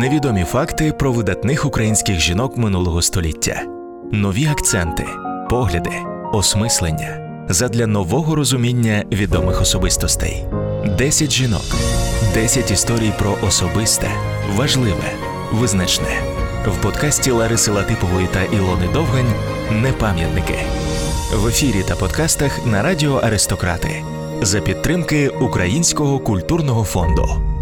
Невідомі факти про видатних українських жінок минулого століття, нові акценти, погляди, осмислення задля нового розуміння відомих особистостей. 10 жінок, 10 історій про особисте, важливе, визначне в подкасті Лариси Латипової та Ілони Довгань Непам'ятники в ефірі та подкастах на радіо Аристократи за підтримки Українського культурного фонду.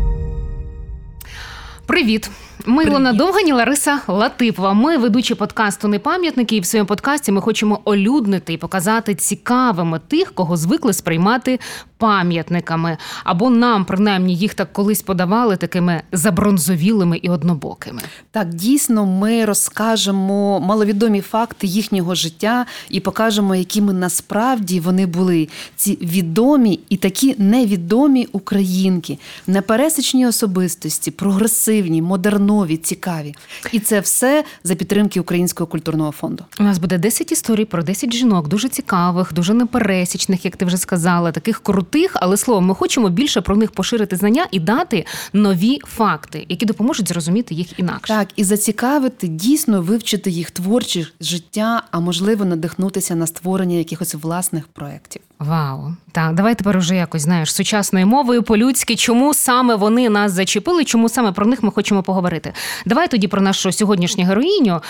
Привіт! Ми Ілона Довгані, Лариса Латипова. Ми ведучі подкасту Непам'ятники, і в своєму подкасті ми хочемо олюднити і показати цікавими тих, кого звикли сприймати пам'ятниками. Або нам, принаймні, їх так колись подавали такими забронзовілими і однобокими. Так, дійсно, ми розкажемо маловідомі факти їхнього життя і покажемо, якими насправді вони були. Ці відомі і такі невідомі українки, непересичні особистості, прогресивні, модернові, цікаві. І це все за підтримки Українського культурного фонду. У нас буде 10 історій про 10 жінок, дуже цікавих, дуже непересічних, як ти вже сказала, таких крутих, але словом, ми хочемо більше про них поширити знання і дати нові факти, які допоможуть зрозуміти їх інакше. Так, і зацікавити, дійсно вивчити їх творче життя, а можливо надихнутися на створення якихось власних проєктів. Вау, так давай тепер уже якось знаєш сучасною мовою по-людськи, чому саме вони нас зачепили, чому саме про них ми хочемо поговорити. Давай тоді про нашу сьогоднішню героїню.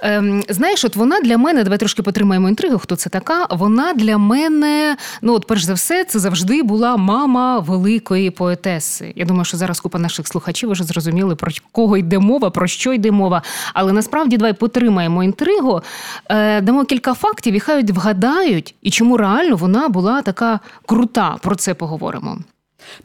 Ем, Знаєш, от вона для мене, давай трошки потримаємо інтригу, хто це така. Вона для мене, ну от перш за все, це завжди була мама великої поетеси. Я думаю, що зараз купа наших слухачів вже зрозуміли, про кого йде мова, про що йде мова. Але насправді давай потримаємо інтригу, е, дамо кілька фактів, і хай вгадають, і чому реально вона була така крута. Про це поговоримо.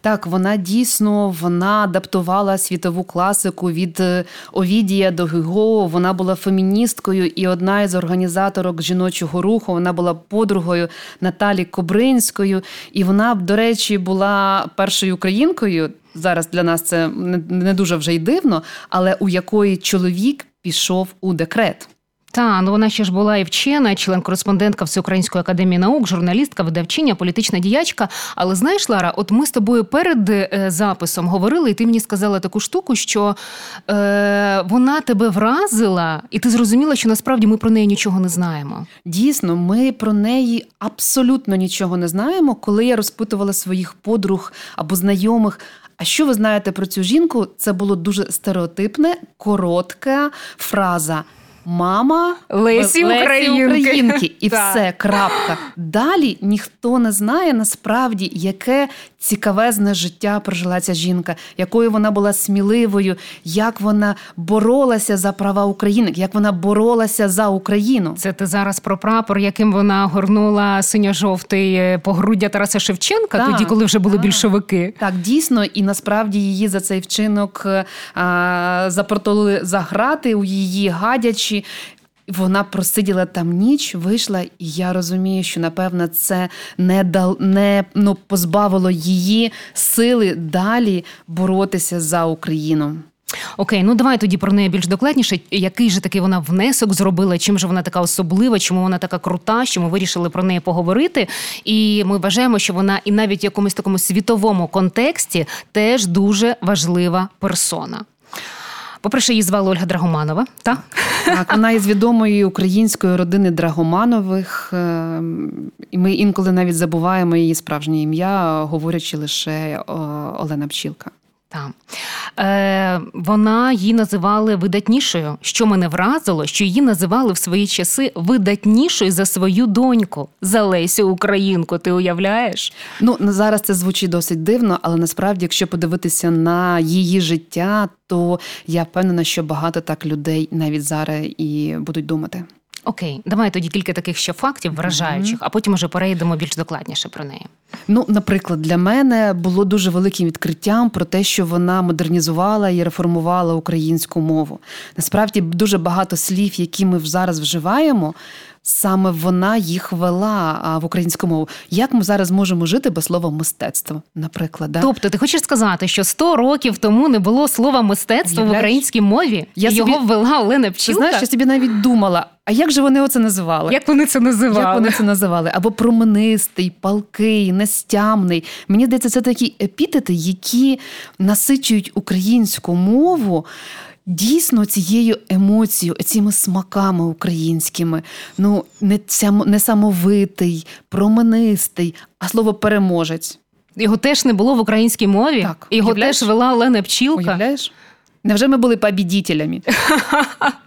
Так, вона дійсно вона адаптувала світову класику від е, Овідія до Гюго. Вона була феміністкою і одна із організаторок жіночого руху. Вона була подругою Наталі Кобринською, і вона, до речі, була першою українкою. Зараз для нас це не дуже вже й дивно, але у якої чоловік пішов у декрет. Та ну вона ще ж була і вчена, член-кореспондентка Всеукраїнської академії наук, журналістка, видавчиня, політична діячка. Але знаєш, Лара, от ми з тобою перед е, записом говорили, і ти мені сказала таку штуку, що е, вона тебе вразила, і ти зрозуміла, що насправді ми про неї нічого не знаємо. Дійсно, ми про неї абсолютно нічого не знаємо. Коли я розпитувала своїх подруг або знайомих. А що ви знаєте про цю жінку? Це було дуже стереотипне, коротка фраза мама Лесі, Лесі Українки. Українки. І все, крапка. Далі ніхто не знає насправді, яке цікавезне життя прожила ця жінка, якою вона була сміливою, як вона боролася за права України, як вона боролася за Україну. Це ти зараз про прапор, яким вона горнула синьо-жовтий е, погруддя Тараса Шевченка, так, тоді, коли вже були так. більшовики. Так, дійсно, і насправді її за цей вчинок е, а, запротолили за грати у її гадячі. Вона просиділа там ніч, вийшла, і я розумію, що напевно це не дал, не ну, позбавило її сили далі боротися за Україну. Окей, ну давай тоді про неї більш докладніше. Який же такий вона внесок зробила? Чим же вона така особлива? Чому вона така крута? Що ми вирішили про неї поговорити? І ми вважаємо, що вона і навіть в якомусь такому світовому контексті теж дуже важлива персона. По-перше, її звали Ольга Драгоманова. так? Так, вона із відомої української родини Драгоманових, ем, і ми інколи навіть забуваємо її справжнє ім'я, говорячи лише Олена Пчілка. Так. Е, Вона її називали видатнішою. Що мене вразило, що її називали в свої часи видатнішою за свою доньку, за Лесю Українку. Ти уявляєш? Ну зараз це звучить досить дивно, але насправді, якщо подивитися на її життя, то я впевнена, що багато так людей навіть зараз і будуть думати. Окей, давай тоді кілька таких ще фактів вражаючих, mm-hmm. а потім уже перейдемо більш докладніше про неї. Ну, наприклад, для мене було дуже великим відкриттям про те, що вона модернізувала і реформувала українську мову. Насправді дуже багато слів, які ми зараз вживаємо, саме вона їх вела в українську мову. Як ми зараз можемо жити без слова мистецтво, наприклад? Да? Тобто, ти хочеш сказати, що 100 років тому не було слова мистецтво в українській мові? Я і собі... його ввела Олена Пчілка? Ти знаєш, я собі навіть думала. А як же вони оце називали? Як вони це називали? Як вони це називали? Або променистий, палкий, нестямний. Мені здається, це такі епітети, які насичують українську мову дійсно цією емоцією, цими смаками українськими. Ну, не несамовитий, променистий, а слово переможець. Його теж не було в українській мові. Так, Його уявляєш? теж вела Олена Пчілка. Уявляєш? Невже ми були побідітелями?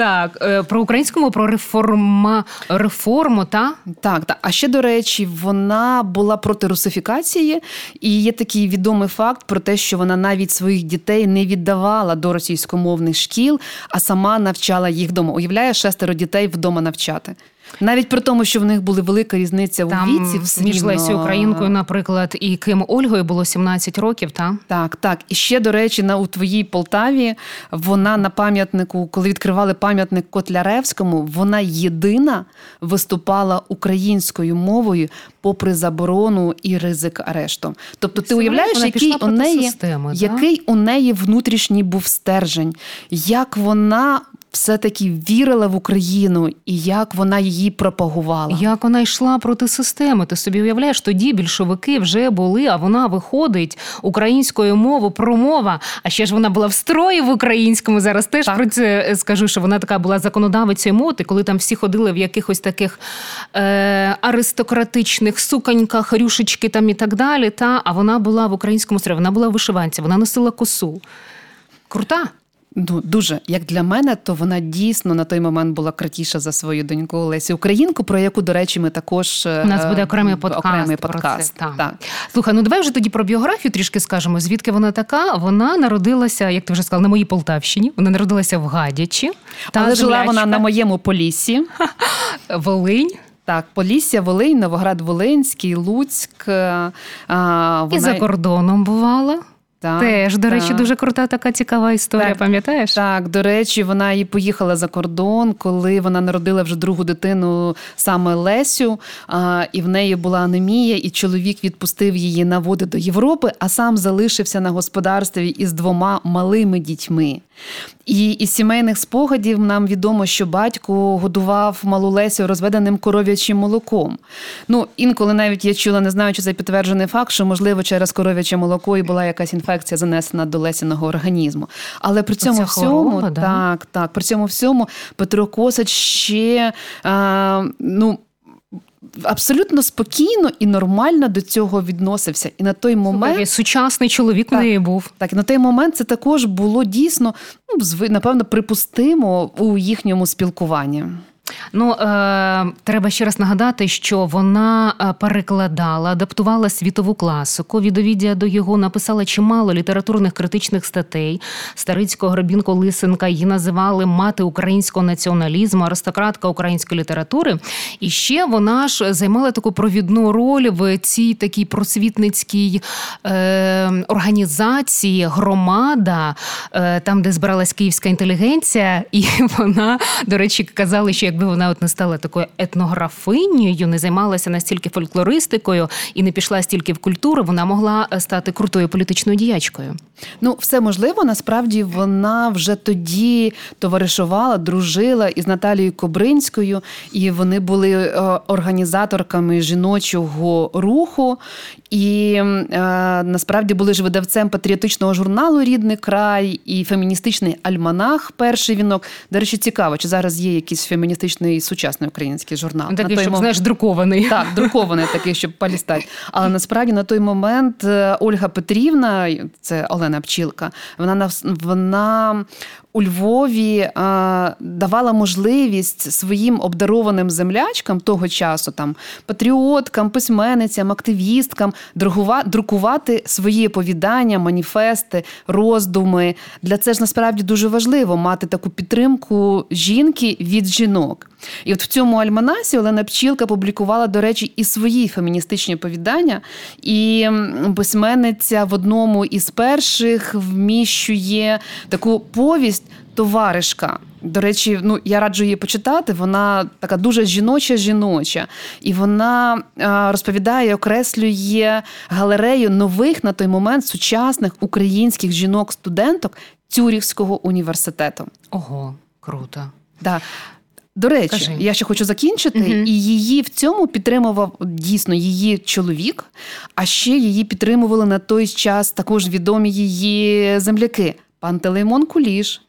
Так, е, про українську мову, про реформа реформу, та так, так. А ще до речі, вона була проти русифікації, і є такий відомий факт про те, що вона навіть своїх дітей не віддавала до російськомовних шкіл, а сама навчала їх вдома. Уявляє шестеро дітей вдома навчати. Навіть при тому, що в них була велика різниця Там у віці, все між Лесі Українкою, наприклад, і Ким Ольгою було 17 років. та так, так. І ще до речі, на у твоїй Полтаві вона на пам'ятнику, коли відкривали пам'ятник Котляревському, вона єдина виступала українською мовою попри заборону і ризик арешту. Тобто, ти уявляєш, який у неї системи, який у неї внутрішній був стержень, як вона все-таки вірила в Україну і як вона її пропагувала. Як вона йшла проти системи? Ти собі уявляєш, тоді більшовики вже були, а вона виходить українською мовою, промова. А ще ж вона була в строї в українському. Зараз теж так. про це е, скажу, що вона така була законодавицею моти, коли там всі ходили в якихось таких е, аристократичних суконьках, рюшечки там і так далі. Та а вона була в українському строї, вона була в вишиванці, вона носила косу. Крута. Ну, дуже як для мене, то вона дійсно на той момент була крутіша за свою доньку Олесі Українку, про яку, до речі, ми також у нас буде окремий подкаст. Окремий подкаст. Про це, так. так. Слухай, ну давай вже тоді про біографію трішки скажемо. Звідки вона така? Вона народилася, як ти вже сказала, на моїй Полтавщині. Вона народилася в Гадячі. Та Але жила вона на моєму поліссі. Волинь. Так, Полісся, Волинь, Новоград Волинський, Луцьк. А, вона... І за кордоном бувала. Так, Теж, до так. речі, дуже крута така цікава історія, так, пам'ятаєш? Так, до речі, вона і поїхала за кордон, коли вона народила вже другу дитину саме Лесю, а, і в неї була анемія, і чоловік відпустив її на води до Європи, а сам залишився на господарстві із двома малими дітьми. І із сімейних спогадів нам відомо, що батько годував малу Лесю розведеним коров'ячим молоком. Ну, інколи навіть я чула, не знаю, чи це підтверджений факт, що можливо через коров'яче молоко і була якась інфекція інфекція занесена до лесіного організму. Але при цьому всьому хвороба, так, так, при цьому всьому Петро Косач ще а, ну. Абсолютно спокійно і нормально до цього відносився. І на той момент Слухай, сучасний чоловік так, неї був. Так, і на той момент це також було дійсно ну, напевно припустимо у їхньому спілкуванні. Ну е, треба ще раз нагадати, що вона е, перекладала, адаптувала світову класику. Від Овідія до його написала чимало літературних критичних статей. Старицького Грабінко Лисенка її називали мати українського націоналізму, аристократка української літератури. І ще вона ж займала таку провідну роль в цій такій просвітницькій е, організації громада, е, там де збиралась київська інтелігенція, і вона, до речі, казали, що як якби вона от не стала такою етнографинею, не займалася настільки фольклористикою і не пішла стільки в культуру, вона могла е, стати крутою політичною діячкою. Ну, все можливо. Насправді вона вже тоді товаришувала, дружила із Наталією Кобринською, і вони були е, організаторками жіночого руху. І е, насправді були ж видавцем патріотичного журналу Рідний край і феміністичний альманах. Перший вінок. До речі, цікаво, чи зараз є якийсь феміністичний сучасний український журнал. Такий, на той щоб, мом... знаєш, друкований. Так, друкований такий, щоб полістати. Але насправді на той момент е, Ольга Петрівна, це Олена Пчілка, вона вона у Львові е, давала можливість своїм обдарованим землячкам того часу, там патріоткам, письменницям, активісткам друкувати свої оповідання, маніфести, роздуми. Для це ж насправді дуже важливо мати таку підтримку жінки від жінок. І от в цьому альманасі Олена Пчілка публікувала, до речі, і свої феміністичні оповідання. І письменниця в одному із перших вміщує таку повість товаришка. До речі, ну я раджу її почитати. Вона така дуже жіноча, жіноча, і вона розповідає, окреслює галерею нових на той момент сучасних українських жінок-студенток Цюрівського університету. Ого, круто. Да. До речі, Кажи. я ще хочу закінчити, угу. і її в цьому підтримував дійсно її чоловік, а ще її підтримували на той час також відомі її земляки. Пантелеймон Куліш,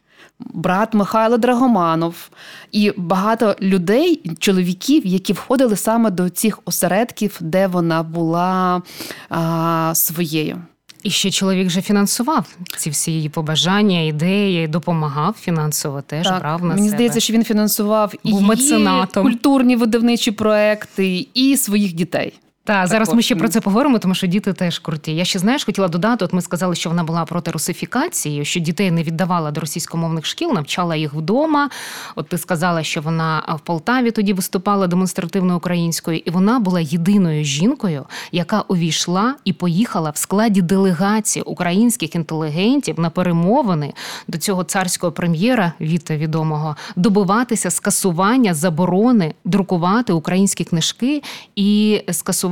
брат Михайло Драгоманов і багато людей, чоловіків, які входили саме до цих осередків, де вона була а, своєю. І ще чоловік же фінансував ці всі її побажання, ідеї, допомагав фінансово теж так, брав на мені себе. здається, що він фінансував і Був її меценатом. культурні видавничі проекти, і своїх дітей. Так, зараз Також, ми ще про це поговоримо, тому що діти теж круті. Я ще знаєш, хотіла додати. От ми сказали, що вона була проти русифікації, що дітей не віддавала до російськомовних шкіл, навчала їх вдома. От ти сказала, що вона в Полтаві тоді виступала демонстративно українською, і вона була єдиною жінкою, яка увійшла і поїхала в складі делегації українських інтелігентів на перемовини до цього царського прем'єра Віта відомого добиватися скасування заборони друкувати українські книжки і скасувати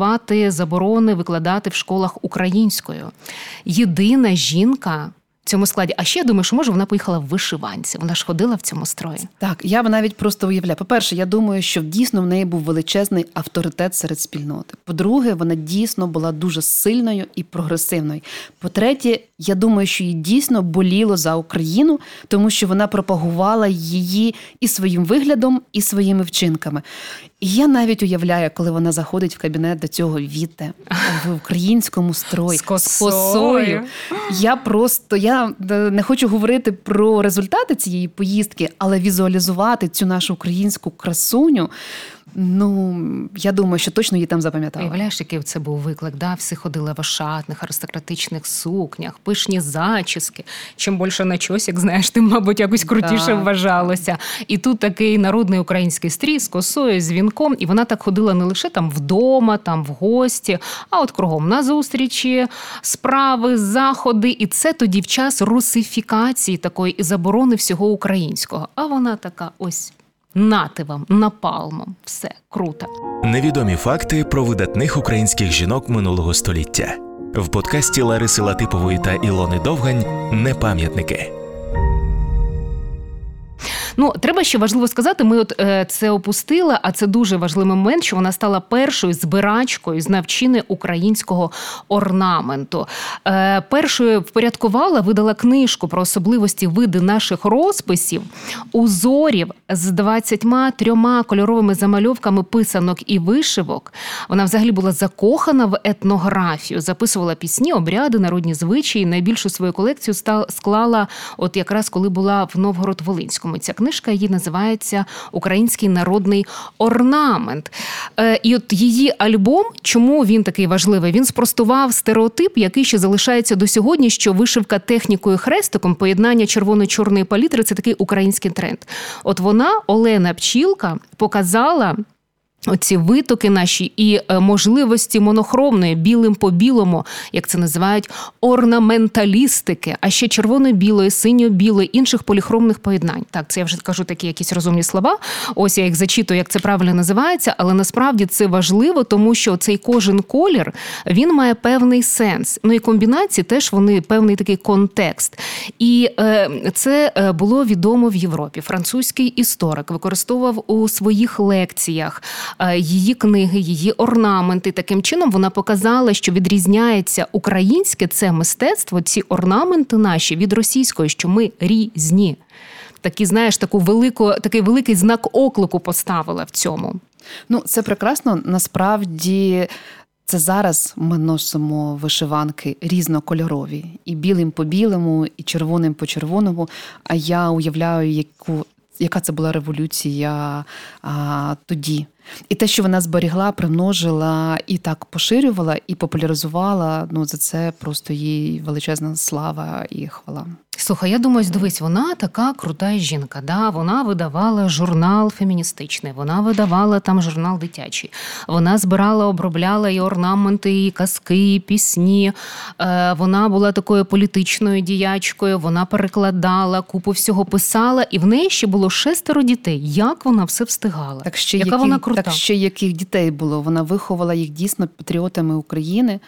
заборони викладати в школах українською. Єдина жінка. Цьому складі, а ще я думаю, що може вона поїхала в вишиванці. Вона ж ходила в цьому строї. Так, я навіть просто уявляю. По-перше, я думаю, що дійсно в неї був величезний авторитет серед спільноти. По-друге, вона дійсно була дуже сильною і прогресивною. По-третє, я думаю, що їй дійсно боліло за Україну, тому що вона пропагувала її і своїм виглядом, і своїми вчинками. Я навіть уявляю, коли вона заходить в кабінет до цього віте в українському строї З косою. Я просто я е, не хочу говорити про результати цієї поїздки, але візуалізувати цю нашу українську красуню. Ну я думаю, що точно її там запам'ятали. Уявляєш, який це був виклик? Да? Всі ходили в ошатних, аристократичних сукнях, пишні зачіски. Чим більше начосик, знаєш, тим, мабуть, якось крутіше Так. вважалося. І тут такий народний український стрій з косою, з вінком. І вона так ходила не лише там вдома, там в гості, а от кругом на зустрічі, справи, заходи. І це тоді в час русифікації такої і заборони всього українського. А вона така ось. Нати вам напалмом, все круто. Невідомі факти про видатних українських жінок минулого століття в подкасті Лариси Латипової та Ілони Довгань Непам'ятники. Ну, треба ще важливо сказати, ми от е, це опустили, а це дуже важливий момент, що вона стала першою збирачкою з навчини українського орнаменту. Е, першою впорядкувала, видала книжку про особливості види наших розписів, узорів з 23 кольоровими замальовками писанок і вишивок. Вона взагалі була закохана в етнографію, записувала пісні, обряди, народні звичаї. Найбільшу свою колекцію склала, от якраз коли була в Новгород-Волинському. Ця книжка її називається Український народний орнамент. Е, І от її альбом, чому він такий важливий? Він спростував стереотип, який ще залишається до сьогодні, що вишивка технікою хрестиком, поєднання червоно-чорної палітри це такий український тренд. От вона, Олена Пчілка, показала. Оці витоки наші і е, можливості монохромної білим по білому, як це називають, орнаменталістики, а ще червоно-білої, синьо-білої, інших поліхромних поєднань. Так, це я вже кажу такі якісь розумні слова. Ось я їх зачитую, як це правильно називається, але насправді це важливо, тому що цей кожен колір він має певний сенс. Ну і комбінації теж вони певний такий контекст. І е, це е, було відомо в Європі. Французький історик використовував у своїх лекціях її книги, її орнаменти. Таким чином вона показала, що відрізняється українське це мистецтво, ці орнаменти наші від російської, що ми різні. Такі, знаєш, таку велику, такий великий знак оклику поставила в цьому. Ну, це прекрасно. Насправді, це зараз ми носимо вишиванки різнокольорові, і білим по білому, і червоним по червоному. А я уявляю, яку. Яка це була революція а, тоді? І те, що вона зберігла, примножила і так поширювала, і популяризувала. Ну за це просто їй величезна слава і хвала. Слухай, я думаю, дивись, вона така крута жінка. Да? Вона видавала журнал феміністичний, вона видавала там журнал дитячий. Вона збирала, обробляла і орнаменти, і казки, і пісні. Е, Вона була такою політичною діячкою, вона перекладала, купу всього писала, і в неї ще було шестеро дітей. Як вона все встигала? Так ще Яка який, вона крута Так ще яких дітей було? Вона виховала їх дійсно патріотами України.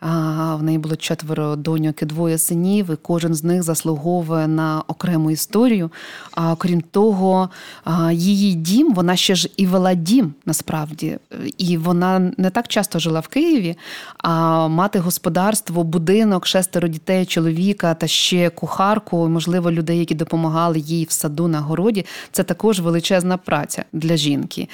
А, В неї було четверо доньок і двоє синів, і кожен з них заслуговує на окрему історію. А крім того, її дім, вона ще ж і вела дім насправді. І вона не так часто жила в Києві, а мати господарство, будинок, шестеро дітей, чоловіка та ще кухарку, можливо, людей, які допомагали їй в саду на городі. Це також величезна праця для жінки.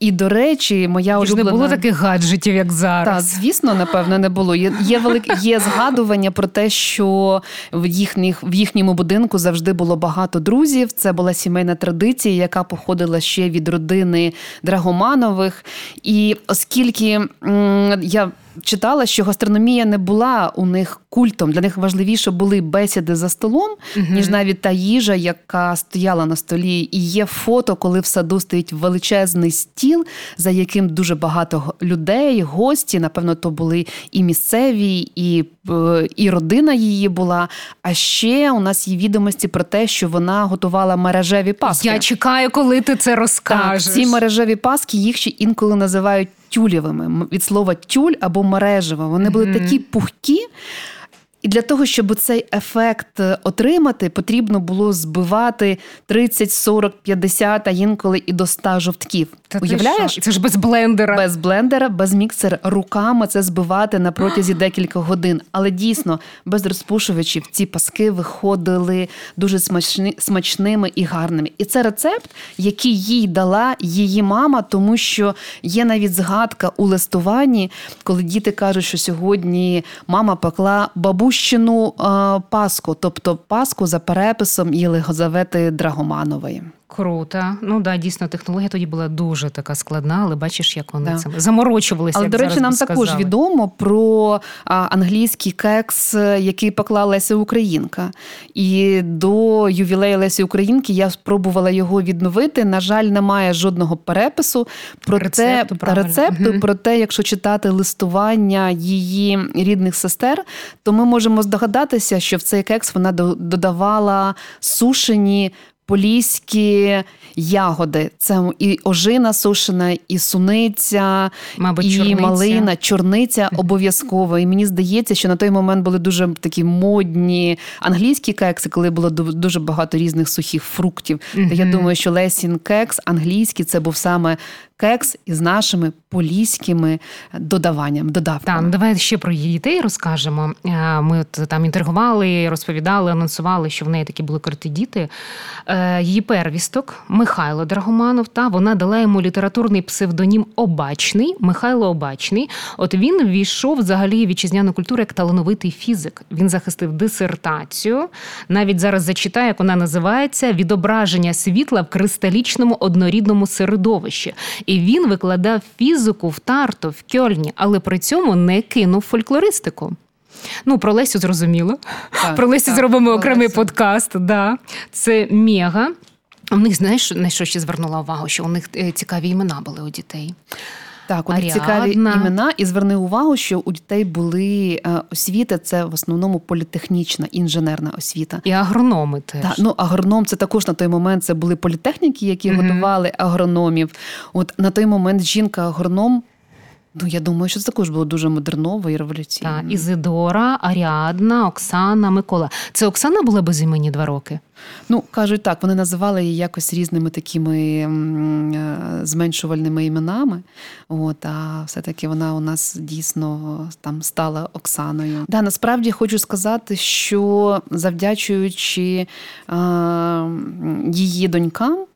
І до речі, моя І улюблена... не було таких гаджетів, як зараз. Так, звісно, напевно, не було. Є є велик... є згадування про те, що в їхніх в їхньому будинку завжди було багато друзів. Це була сімейна традиція, яка походила ще від родини Драгоманових. І оскільки м- я читала, що гастрономія не була у них культом. Для них важливіше були бесіди за столом, uh ніж навіть та їжа, яка стояла на столі. І є фото, коли в саду стоїть величезний стіл, за яким дуже багато людей, гості. Напевно, то були і місцеві, і е, і родина її була. А ще у нас є відомості про те, що вона готувала мережеві паски. Я чекаю, коли ти це розкажеш. Так, Ці мережеві паски їх ще інколи називають тюлєвими від слова тюль або мережево. Вони були такі пухкі. І для того, щоб цей ефект е, отримати, потрібно було збивати 30, 40, 50, а інколи і до 100 жовтків. Та Уявляєш? Це ж без блендера. Без блендера, без міксера, руками це збивати на протязі декілька годин. Але дійсно, без розпушувачів ці паски виходили дуже смачні, смачними і гарними. І це рецепт, який їй дала її мама, тому що є навіть згадка у листуванні, коли діти кажуть, що сьогодні мама пекла бабущину паску, тобто паску за переписом Єлизавети Драгоманової. Круто. Ну да, дійсно, технологія тоді була дуже така складна, але бачиш, як вони да. цим заморочувалися. Але, як до речі, зараз нам сказали. також відомо про а, англійський кекс, який пекла Леся Українка. І до ювілею Лесі Українки я спробувала його відновити. На жаль, немає жодного перепису про рецепту, те, рецепту, угу. про те, якщо читати листування її рідних сестер, то ми можемо здогадатися, що в цей кекс вона додавала сушені поліські ягоди. Це і ожина сушена, і суниця, Мабуть, і чорниця. малина, чорниця обов'язково. І мені здається, що на той момент були дуже такі модні англійські кекси, коли було дуже багато різних сухих фруктів. Mm-hmm. Я думаю, що Лесін кекс англійський це був саме кекс із нашими поліськими додаванням. додавками. Так, ну давай ще про її дітей розкажемо. Е, ми от там інтригували, розповідали, анонсували, що в неї такі були круті діти. Е, її первісток Михайло Драгоманов. Та вона дала йому літературний псевдонім Обачний. Михайло Обачний. От він ввійшов взагалі вітчизняну культуру як талановитий фізик. Він захистив дисертацію. Навіть зараз зачитаю, як вона називається Відображення світла в кристалічному однорідному середовищі. І він викладав фізику в Тарто, в Кьольні, але при цьому не кинув фольклористику. Ну, про Лесю зрозуміло. Так, про Лесю так, зробимо окремий Лесю. подкаст. Да. Це мега. У них, знаєш, на що ще звернула увагу, що у них е, цікаві імена були у дітей. Так, у них цікаві імена, і зверни увагу, що у дітей були е, освіти, це в основному політехнічна інженерна освіта. І агрономи теж. Так, ну агроном це також на той момент це були політехніки, які mm-hmm. готували агрономів. От на той момент жінка-агроном Ну, я думаю, що це також було дуже модерново і революційно. Так, Ізидора, Аріадна, Оксана, Микола. Це Оксана була без імені два роки? Ну, кажуть так, вони називали її якось різними такими е, зменшувальними іменами. От, А все-таки вона у нас дійсно там стала Оксаною. Да, Насправді хочу сказати, що завдячуючи е, її донькам.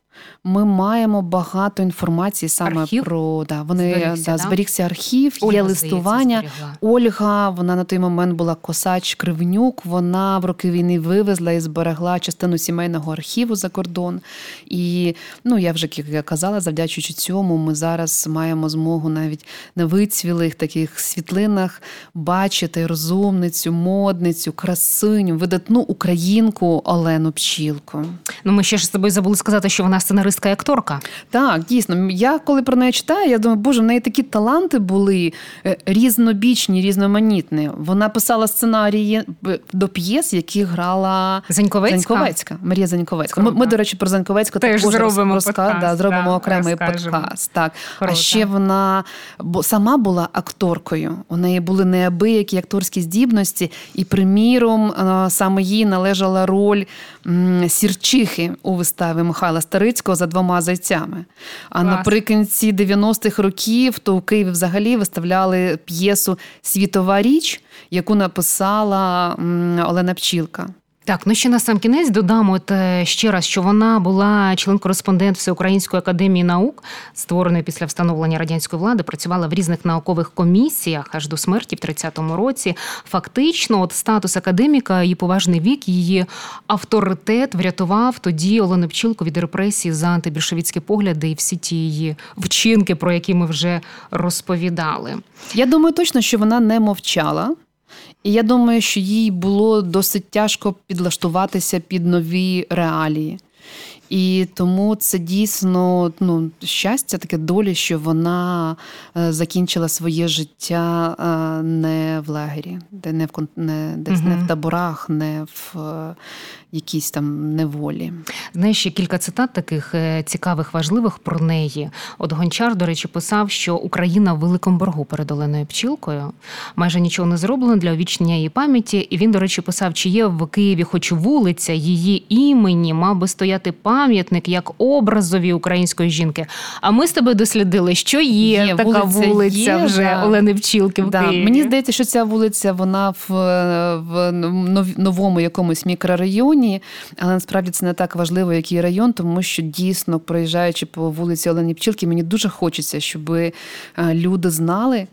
Ми маємо багато інформації саме архів? про да, вони зберігся, да, зберігся архів, Ольга, є листування. Здається, Ольга, вона на той момент була косач Кривнюк. Вона в роки війни вивезла і зберегла частину сімейного архіву за кордон. І ну я вже як я казала, завдячуючи цьому, ми зараз маємо змогу навіть на вицвілих таких світлинах бачити розумницю, модницю, красиню, видатну українку Олену Пчілку. Ну ми ще ж з тобою забули сказати, що вона сценарист і акторка. Так, дійсно. Я коли про неї читаю, я думаю, боже, в неї такі таланти були е, різнобічні, різноманітні. Вона писала сценарії до п'єс, які грала Заньковецька. Заньковецька. Марія Заньковецька. Ми, ми, до речі, про Заньковецьку Теж також зробимо розка... подкаст, да, зробимо да, окремий розкажемо. подкаст. Так. Круто. А ще вона бо сама була акторкою. У неї були неабиякі акторські здібності, і, приміром, е, саме їй належала роль сірчихи у виставі Михайла Старицького за двома зайцями. А Клас. наприкінці 90-х років то в Києві взагалі виставляли п'єсу Світова річ, яку написала Олена Пчілка. Так, ну ще на сам кінець додам от е, ще раз, що вона була член-кореспондент Всеукраїнської академії наук, створеної після встановлення радянської влади, працювала в різних наукових комісіях аж до смерті в 30-му році. Фактично, от статус академіка, її поважний вік, її авторитет врятував тоді Олену Пчілку від репресій за антибільшовіцькі погляди і всі ті її вчинки, про які ми вже розповідали. Я думаю точно, що вона не мовчала. І я думаю, що їй було досить тяжко підлаштуватися під нові реалії. І тому це дійсно ну, щастя, таке долі, що вона е, закінчила своє життя е, не в лагері, де не в не, десь не в таборах, не в е, якійсь там неволі. Знаєш, ще кілька цитат таких е, цікавих, важливих про неї. От Гончар, до речі, писав, що Україна в великому боргу перед Оленою Пчілкою. Майже нічого не зроблено для увічнення її пам'яті. І він, до речі, писав, чи є в Києві хоч вулиця її імені, мав би стояти пам'ятник як образові української жінки. А ми з тобою дослідили, що є, Є, така вулиця вулиця, є, вже да. Олени Пчілки в Да. Києві. Мені здається, що ця вулиця вона в, в новому якомусь мікрорайоні, але насправді це не так важливо, який район, тому що дійсно, проїжджаючи по вулиці Олені Пчілки, мені дуже хочеться, щоб е, люди знали.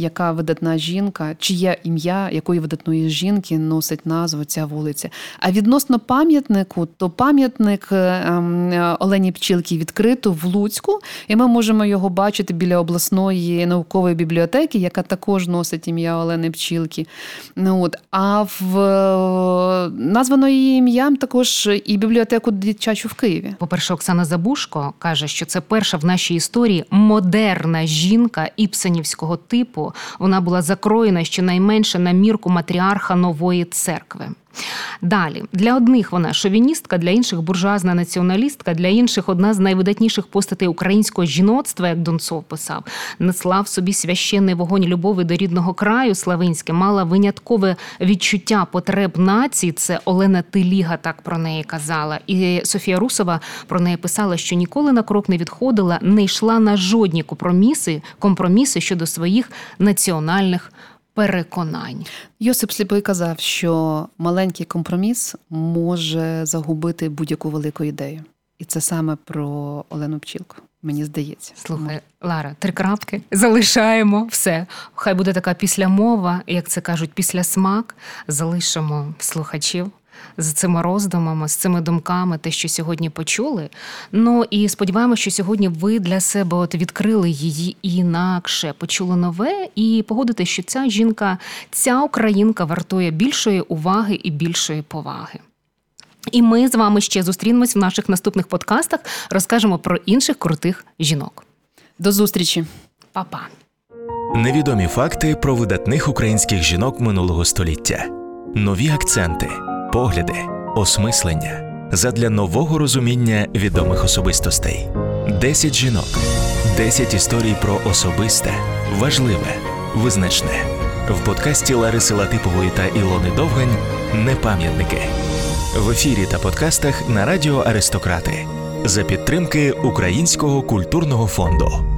Яка видатна жінка, чиє ім'я якої видатної жінки носить назву ця вулиця? А відносно пам'ятнику, то пам'ятник е, ем, е, Олені Пчілки відкрито в Луцьку, і ми можемо його бачити біля обласної наукової бібліотеки, яка також носить ім'я Олени Пчілки. Ну, от. А в е, названо її ім'ям також і бібліотеку дитячу в Києві. По-перше, Оксана Забушко каже, що це перша в нашій історії модерна жінка іпсенівського типу. Вона була закроєна щонайменше на мірку матріарха нової церкви. Далі для одних вона шовіністка, для інших буржуазна націоналістка, для інших одна з найвидатніших постатей українського жіноцтва, як Донцов писав, несла в собі священний вогонь любові до рідного краю славинське, мала виняткове відчуття потреб нації. Це Олена Теліга так про неї казала. І Софія Русова про неї писала, що ніколи на крок не відходила, не йшла на жодні компроміси, компроміси щодо своїх національних переконань. Йосип Сліпий казав, що маленький компроміс може загубити будь-яку велику ідею. І це саме про Олену Пчілку, мені здається. Слухай, Лара, три крапки залишаємо все. Хай буде така післямова, як це кажуть, після смак. Залишимо слухачів з цими роздумами, з цими думками, те, що сьогодні почули. Ну і сподіваємося, що сьогодні ви для себе от відкрили її інакше, почули нове, і погодите, що ця жінка, ця українка вартує більшої уваги і більшої поваги. І ми з вами ще зустрінемось в наших наступних подкастах, розкажемо про інших крутих жінок. До зустрічі! Па-па! Невідомі факти про видатних українських жінок минулого століття, нові акценти, погляди, осмислення задля нового розуміння відомих особистостей. 10 жінок, 10 історій про особисте, важливе, визначне в подкасті Лариси Латипової та Ілони Довгань Непам'ятники в ефірі та подкастах на радіо Аристократи за підтримки Українського культурного фонду.